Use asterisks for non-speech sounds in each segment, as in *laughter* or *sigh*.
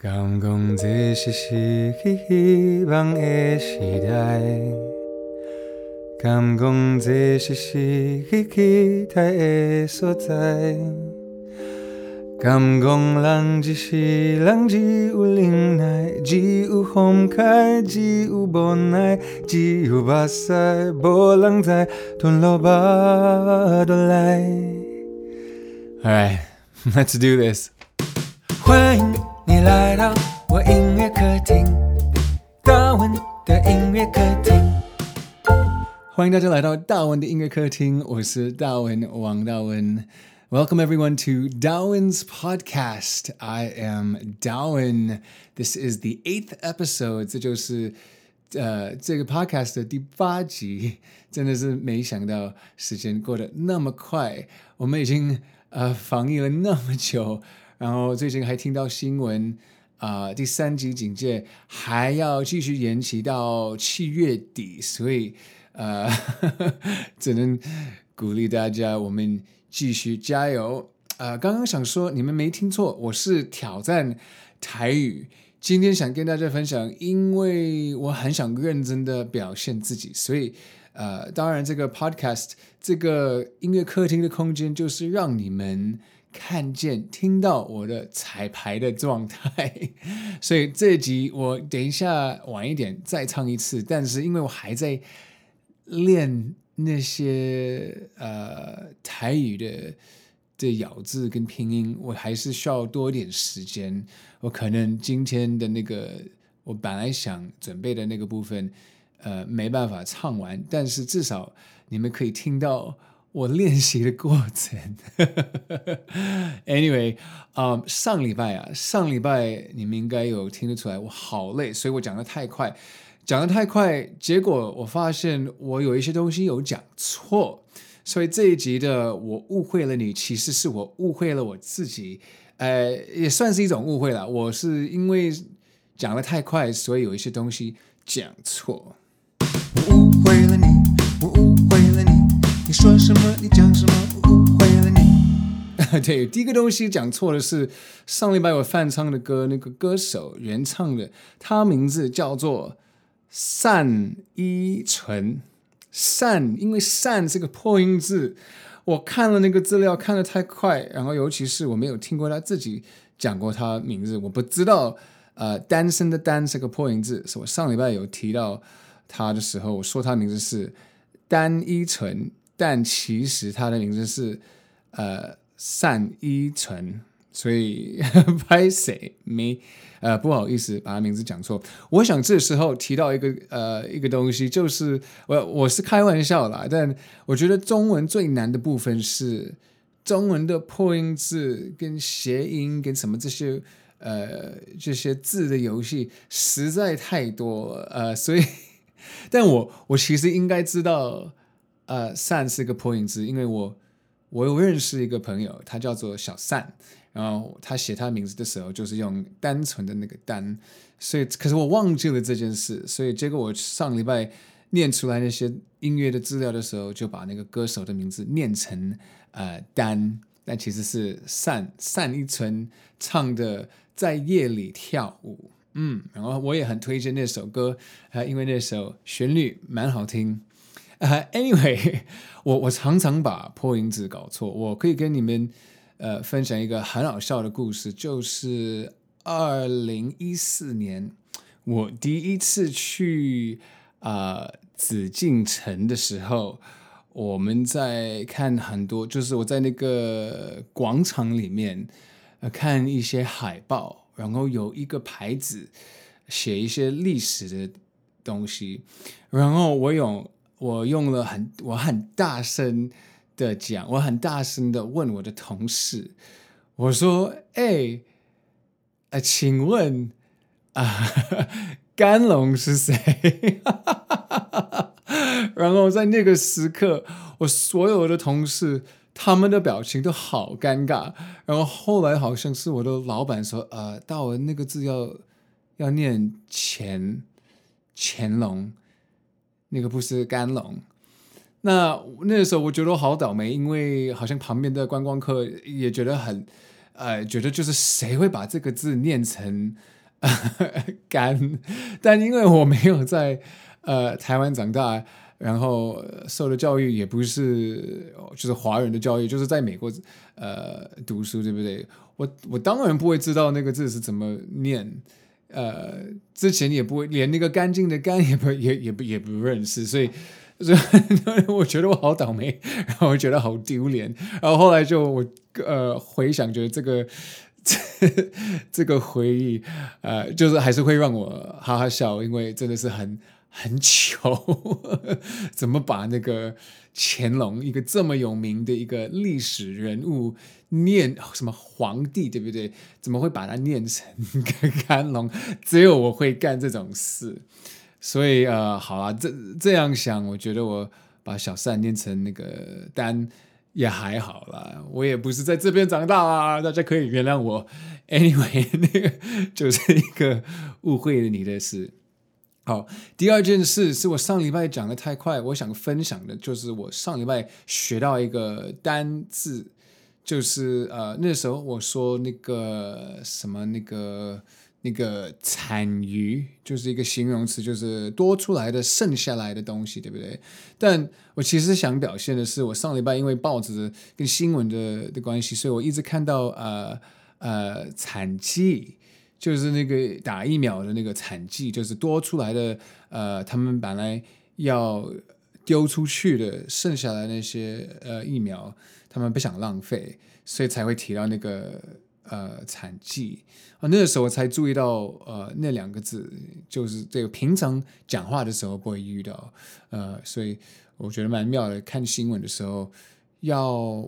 敢讲这是是希望的时代，敢讲这是是期待的所在，敢讲人只是人只有忍耐，只有愤慨，只有无奈，只有目屎，无人知，吞落巴肚内。All right, *laughs* let's do this. 欢迎。你来到我音乐客厅，大文的音乐客厅。欢迎大家来到大文的音乐客厅，我是大文王大文。Welcome everyone to Darwin's podcast. I am Darwin. This is the eighth episode. 这就是呃这个 podcast 的第八集。真的是没想到时间过得那么快，我们已经呃防疫了那么久。然后最近还听到新闻，啊、第三级警戒还要继续延期到七月底，所以呃，*laughs* 只能鼓励大家，我们继续加油。呃，刚刚想说，你们没听错，我是挑战台语。今天想跟大家分享，因为我很想认真的表现自己，所以呃，当然这个 podcast 这个音乐客厅的空间就是让你们。看见、听到我的彩排的状态，*laughs* 所以这集我等一下晚一点再唱一次。但是因为我还在练那些呃台语的的咬字跟拼音，我还是需要多一点时间。我可能今天的那个我本来想准备的那个部分，呃，没办法唱完。但是至少你们可以听到。我练习的过程，*laughs* Anyway，啊、上礼拜啊，上礼拜你们应该有听得出来，我好累，所以我讲得太快，讲得太快，结果我发现我有一些东西有讲错，所以这一集的我误会了你，其实是我误会了我自己，呃，也算是一种误会了。我是因为讲得太快，所以有一些东西讲错。你。说什么？你讲什么？我误会了你。*laughs* 对，第一个东西讲错的是上礼拜我翻唱的歌，那个歌手原唱的，他名字叫做单依纯。单，因为单是个破音字，我看了那个资料看得太快，然后尤其是我没有听过他自己讲过他名字，我不知道呃，单身的单是个破音字，是我上礼拜有提到他的时候，我说他名字是单依纯。但其实他的名字是呃单依纯，所以 *laughs* 拍谁没呃不好意思把他名字讲错。我想这时候提到一个呃一个东西，就是我我是开玩笑啦，但我觉得中文最难的部分是中文的破音字跟谐音跟什么这些呃这些字的游戏实在太多了呃，所以 *laughs* 但我我其实应该知道。呃，单是一个破音字，因为我我有认识一个朋友，他叫做小单，然后他写他名字的时候就是用单纯的那个单，所以可是我忘记了这件事，所以结果我上礼拜念出来那些音乐的资料的时候，就把那个歌手的名字念成呃单，但其实是单单依纯唱的在夜里跳舞，嗯，然后我也很推荐那首歌，呃，因为那首旋律蛮好听。呃、*laughs* uh，anyway，我我常常把破音字搞错。我可以跟你们呃分享一个很好笑的故事，就是二零一四年我第一次去啊、紫禁城的时候，我们在看很多，就是我在那个广场里面呃看一些海报，然后有一个牌子写一些历史的东西，然后我有。我用了很，我很大声的讲，我很大声的问我的同事，我说：“哎，呃，请问啊，*laughs* 干龙是谁？” *laughs* 然后在那个时刻，我所有的同事他们的表情都好尴尬。然后后来好像是我的老板说：“呃，大文那个字要要念乾乾隆。”那个不是干龙，那那个时候我觉得我好倒霉，因为好像旁边的观光客也觉得很呃，觉得就是谁会把这个字念成 *laughs* 干？但因为我没有在呃台湾长大，然后受的教育也不是就是华人的教育，就是在美国呃读书，对不对？我我当然不会知道那个字是怎么念，呃，之前也不会连那个干净的干也不也也不也不认识，所以。*laughs* 所以 *laughs* 我觉得我好倒霉，然后我觉得好丢脸，然后后来就我呃回想，觉得这个这 *laughs* 这个回忆呃，就是还是会让我哈哈笑，因为真的是很很糗，*laughs* 怎么把那个乾隆一个这么有名的一个历史人物念什么皇帝对不对？怎么会把它念成乾隆？*laughs* 只有我会干这种事。所以呃，好啊，这这样想，我觉得我把小善念成那个丹也还好啦。我也不是在这边长大啊，大家可以原谅我。Anyway，那个 *laughs* 就是一个误会了你的事。好，第二件事是我上礼拜讲的太快，我想分享的就是我上礼拜学到一个单字，就是呃那时候我说那个什么那个。那个残余就是一个形容词，就是多出来的、剩下来的东西，对不对？但我其实想表现的是，我上礼拜因为报纸跟新闻的的关系，所以我一直看到呃呃残剂，就是那个打疫苗的那个残剂，就是多出来的呃，他们本来要丢出去的剩下的那些呃疫苗，他们不想浪费，所以才会提到那个。呃，残剂啊，那个时候才注意到，呃，那两个字就是这个平常讲话的时候不会遇到，呃，所以我觉得蛮妙的。看新闻的时候要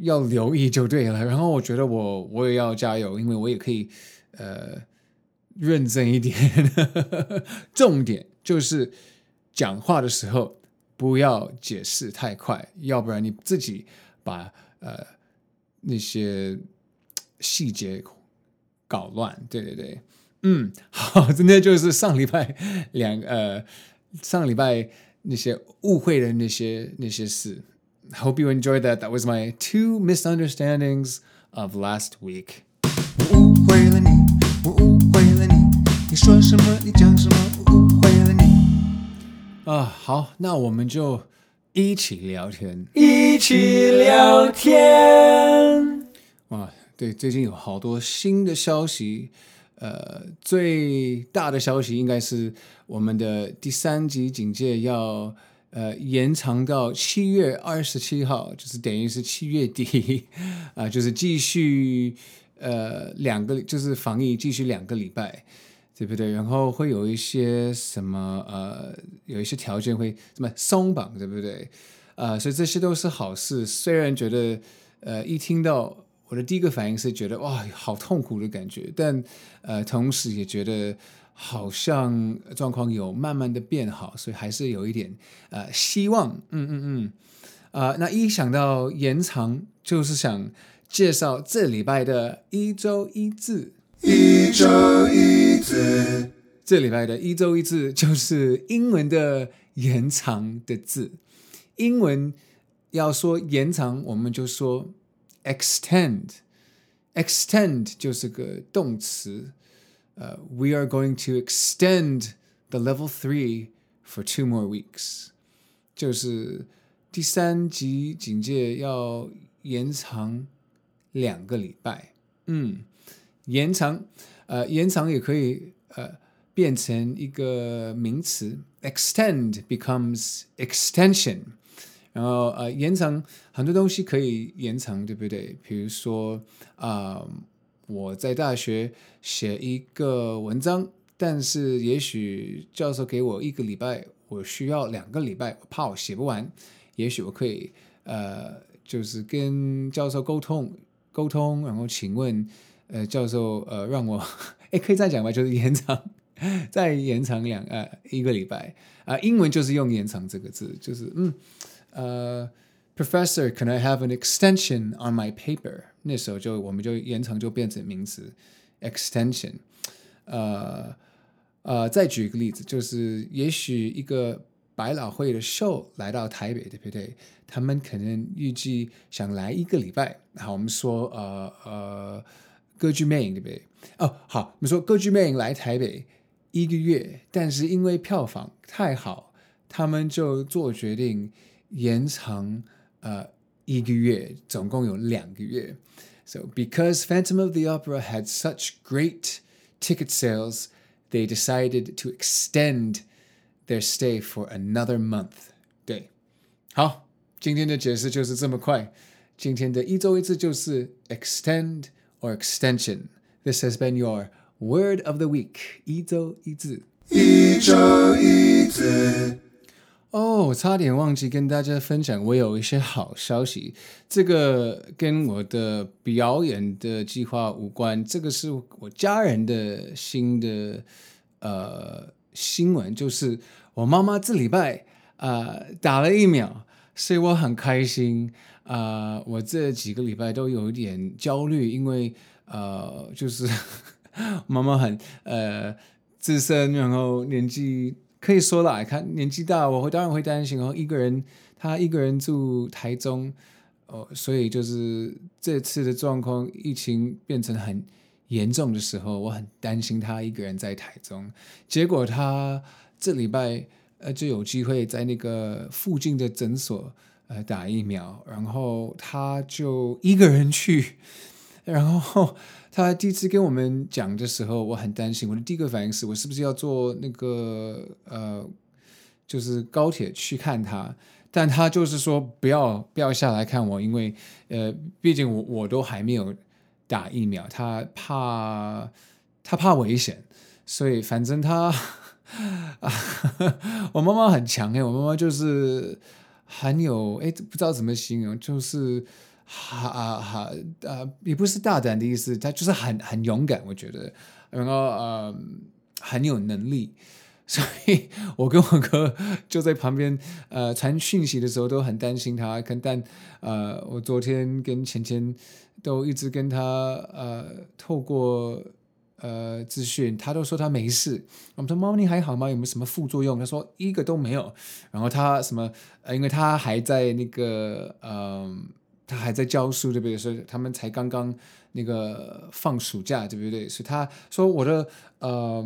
要留意就对了。然后我觉得我我也要加油，因为我也可以呃认真一点。*laughs* 重点就是讲话的时候不要解释太快，要不然你自己把呃那些。细节搞乱，对对对，嗯，*laughs* 好，今天就是上礼拜两呃，上礼拜那些误会的那些那些事。Hope you enjoyed that. That was my two misunderstandings of last week. 我误会了你，我误会了你，你说什么？你讲什么？我误会了你。啊，好，那我们就一起聊天，一起聊天。哇。对，最近有好多新的消息，呃，最大的消息应该是我们的第三级警戒要呃延长到七月二十七号，就是等于是七月底 *laughs* 啊，就是继续呃两个，就是防疫继续两个礼拜，对不对？然后会有一些什么呃，有一些条件会什么松绑，对不对？啊，所以这些都是好事。虽然觉得呃一听到。我的第一个反应是觉得哇，好痛苦的感觉，但呃，同时也觉得好像状况有慢慢的变好，所以还是有一点呃希望。嗯嗯嗯，啊、呃，那一想到延长，就是想介绍这礼拜的一周一字。一周一字，这礼拜的一周一字就是英文的延长的字。英文要说延长，我们就说。extend，extend 就是个动词。呃、uh，we are going to extend the level three for two more weeks，就是第三级警戒要延长两个礼拜。嗯，延长，呃，延长也可以呃变成一个名词，extend becomes extension。 然后呃，延长很多东西可以延长，对不对？比如说啊、我在大学写一个文章，但是也许教授给我一个礼拜，我需要两个礼拜，我怕我写不完，也许我可以呃，就是跟教授沟通沟通，然后请问呃，教授呃，让我 *laughs* 哎，可以再讲吗？就是延长 *laughs* 再延长两呃一个礼拜啊、英文就是用延长这个字，就是嗯。呃、，Professor，can I have an extension on my paper？那时候就我们就延长就变成名词，extension。呃呃，再举一个例子，就是也许一个百老汇的 show 来到台北，对不对？他们可能预计想来一个礼拜。好，我们说呃呃，歌剧魅影，对不对？哦，好，我们说歌剧魅影来台北一个月，但是因为票房太好，他们就做决定延长呃一个月，总共有两个月。So because Phantom of the Opera had such great ticket sales, they decided to extend their stay for another month。对，好，今天的解释就是这么快。今天的一周一字就是 extend or extension。This has been your word of the week。一周一字，一周一字。 哦，我差点忘记跟大家分享，我有一些好消息。这个跟我的表演的计划无关，这个是我家人的新的呃新闻，就是我妈妈这礼拜啊、打了疫苗，所以我很开心啊、我这几个礼拜都有一点焦虑，因为。呃，就是 *laughs* 妈妈很呃资深，然后年纪可以说来看年纪大，我会当然会担心。哦一个人，他一个人住台中，哦，所以就是这次的状况，疫情变成很严重的时候，我很担心他一个人在台中。结果他这礼拜呃就有机会在那个附近的诊所呃打疫苗，然后他就一个人去。然后他第一次跟我们讲的时候，我很担心。我的第一个反应是我是不是要坐那个呃，就是高铁去看他？但他就是说不要不要下来看我，因为呃，毕竟我我都还没有打疫苗，他怕他怕危险，所以反正他啊，*laughs* 我妈妈很强哎，我妈妈就是很有哎，不知道怎么形容，就是。哈啊哈啊，也不是大胆的意思，他就是很很勇敢，我觉得，然后呃很有能力，所以我跟我哥就在旁边呃传讯息的时候都很担心他，可但呃我昨天跟前天都一直跟他呃透过呃资讯，他都说他没事。我们说猫你还好吗？有没有什么副作用？他说一个都没有。然后他什么，因为他还在那个嗯。他还在教书，对不对？所以他们才刚刚那个放暑假，对不对？所以他说我的呃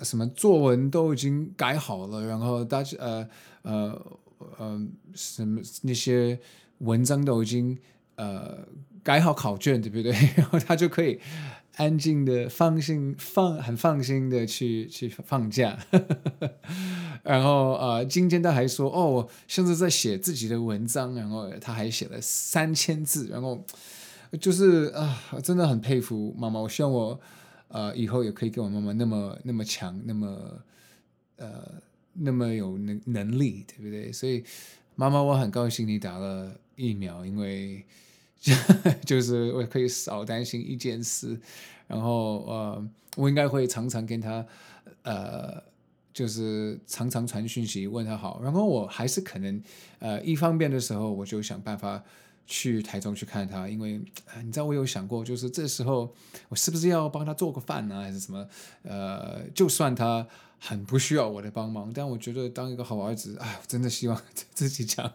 什么作文都已经改好了，然后大家呃呃呃什么那些文章都已经呃改好考卷，对不对？*laughs* 然后他就可以。安静的放心放很放心的去去放假，*laughs* 然后呃，今天他还说哦，现在在写自己的文章，然后他还写了三千字，然后就是啊、真的很佩服妈妈。我希望我呃以后也可以跟我妈妈那么那么强，那么呃那么有能能力，对不对？所以妈妈，我很高兴你打了疫苗，因为。*laughs* 就是我可以少担心一件事，然后呃，我应该会常常跟他呃，就是常常传讯息问他好，然后我还是可能呃一方面的时候，我就想办法去台中去看他，因为你知道我有想过，就是这时候我是不是要帮他做个饭呢，还是什么？呃，就算他很不需要我的帮忙，但我觉得当一个好儿子，哎，我真的希望 *laughs* 自己讲，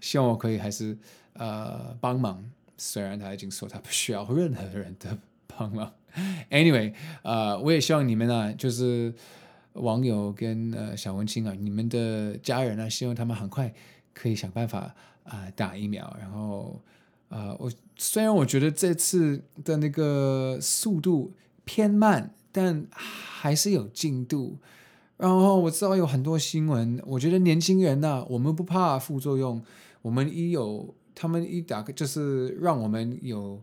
希望我可以还是。呃，帮忙，虽然他已经说他不需要任何人的帮忙。Anyway，呃，我也希望你们啊，就是网友跟呃小文青啊，你们的家人啊，希望他们很快可以想办法啊、打疫苗。然后，呃，我虽然我觉得这次的那个速度偏慢，但还是有进度。然后我知道有很多新闻，我觉得年轻人呐、我们不怕副作用，我们一有。他们一打就是让我们有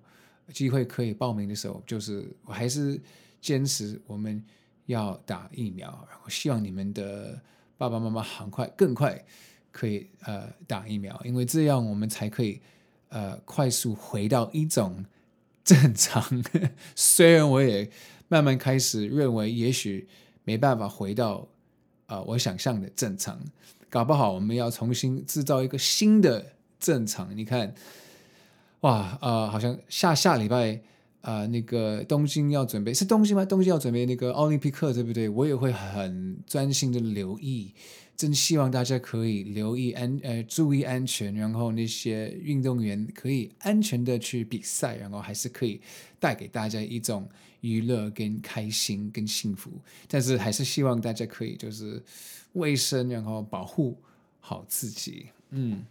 机会可以报名的时候，就是我还是坚持我们要打疫苗，然后希望你们的爸爸妈妈很快更快可以呃打疫苗，因为这样我们才可以呃快速回到一种正常。*laughs* 虽然我也慢慢开始认为，也许没办法回到呃我想象的正常，搞不好我们要重新制造一个新的。正常，你看，哇，呃，好像下下礼拜，啊、那个东京要准备是东京吗？东京要准备那个奥林匹克，对不对？我也会很专心的留意，真希望大家可以留意安呃注意安全，然后那些运动员可以安全的去比赛，然后还是可以带给大家一种娱乐跟开心跟幸福。但是还是希望大家可以就是卫生，然后保护好自己。嗯，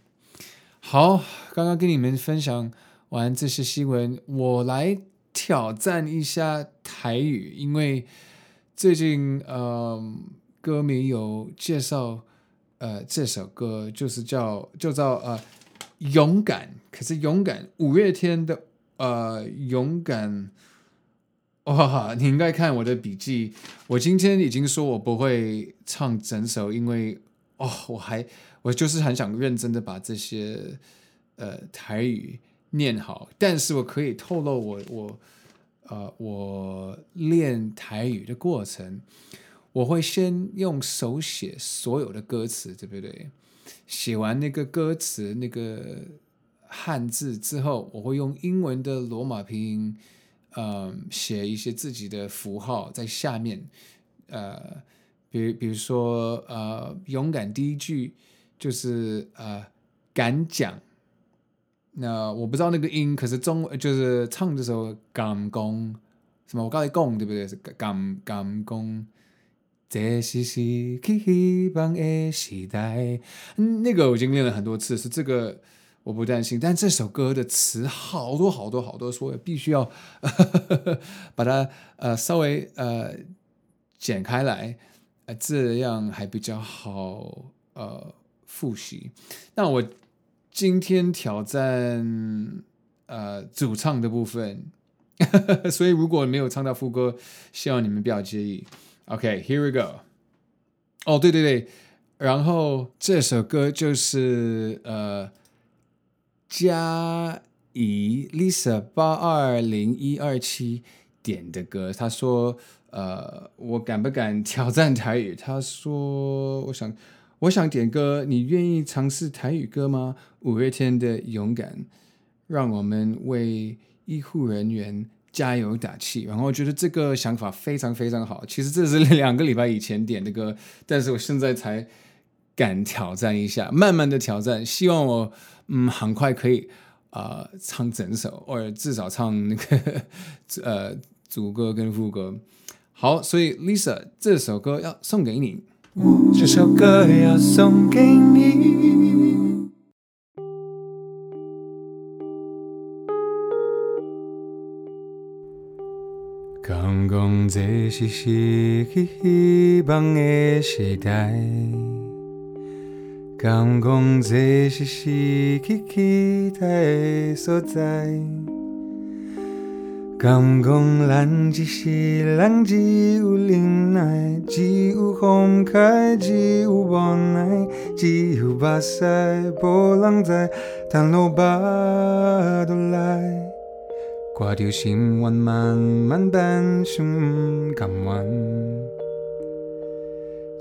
好，刚刚跟你们分享完这些新闻，我来。挑战一下台语，因为最近呃歌迷有介绍呃这首歌，就是叫就叫呃勇敢，可是勇敢五月天的呃勇敢，哇！你应该看我的笔记，我今天已经说我不会唱整首，因为哦我还我就是很想认真的把这些呃台语。念好，但是我可以透露我我呃我练台语的过程，我会先用手写所有的歌词，对不对？写完那个歌词那个汉字之后，我会用英文的罗马拼音，呃，写一些自己的符号在下面，呃，比比如说呃勇敢第一句就是呃敢讲。那我不知道那个音，可是中就是唱这首敢讲什么？我刚才讲对不对？敢敢讲，这是是希望的时代。那个我已经练了很多次，是这个我不担心。但这首歌的词好多好多好多，所以必须要 *laughs* 把它呃稍微呃剪开来，呃这样还比较好呃复习。那我。今天挑战呃主唱的部分，*laughs* 所以如果没有唱到副歌，希望你们不要介意。OK，here、we go。哦，对对对，然后这首歌就是呃嘉怡 Lisa 八二零一二七点的歌。他说呃我敢不敢挑战台语？他说我想。我想点歌，你愿意尝试台语歌吗？五月天的《勇敢》，让我们为医护人员加油打气。然后我觉得这个想法非常非常好。其实这是两个礼拜以前点的歌，但是我现在才敢挑战一下，慢慢的挑战。希望我嗯很快可以啊、呃、唱整首，或者至少唱那个呃主歌跟副歌。好，所以 Lisa 这首歌要送给你。这首歌要送给你。敢讲这是希望的时代，敢讲这是失去期待的所在。敢讲咱只是人，只有忍耐，只有放开，只有无奈，只有目屎，无人知，但落巴肚来，挂着心愿，慢慢变成不甘愿，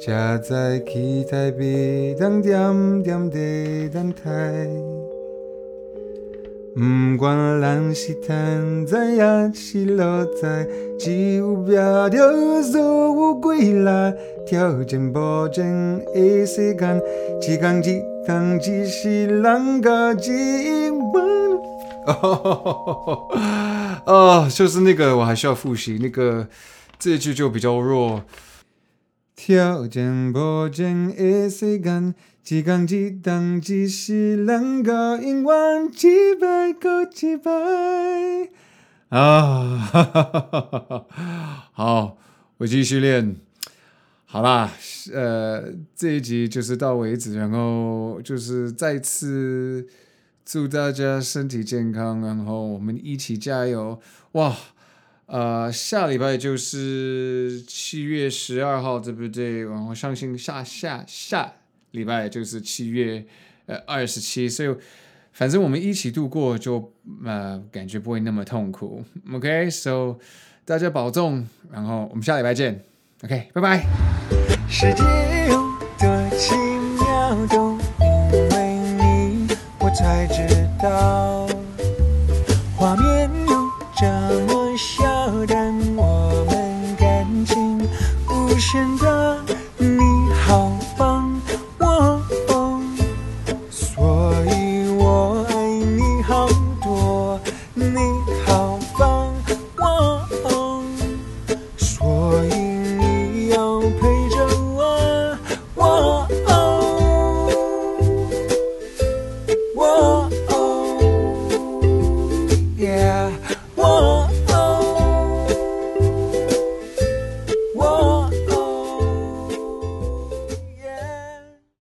才知期待必当点点地等待。不管咱是站在还是落在，只有拼着所有归来，挑战无尽的世间，一天一天只是咱家己玩。哦，就是那个，我还需要复习那个这一句就比较弱。挑战无尽的世间。一天一天，只是咱甲永远一摆搁一摆啊！好，我继续练。好啦，呃，这一集就是到为止，然后就是再次祝大家身体健康，然后我们一起加油！哇，呃，下礼拜就是七月十二号，对不对？然后相信下下下。礼拜就是七月呃二十七，所以反正我们一起度过就，呃感觉不会那么痛苦。OK，so 大家保重，然后我们下礼拜见。OK，拜拜。世界有多奇妙，都因为你，我才知道。画面有这么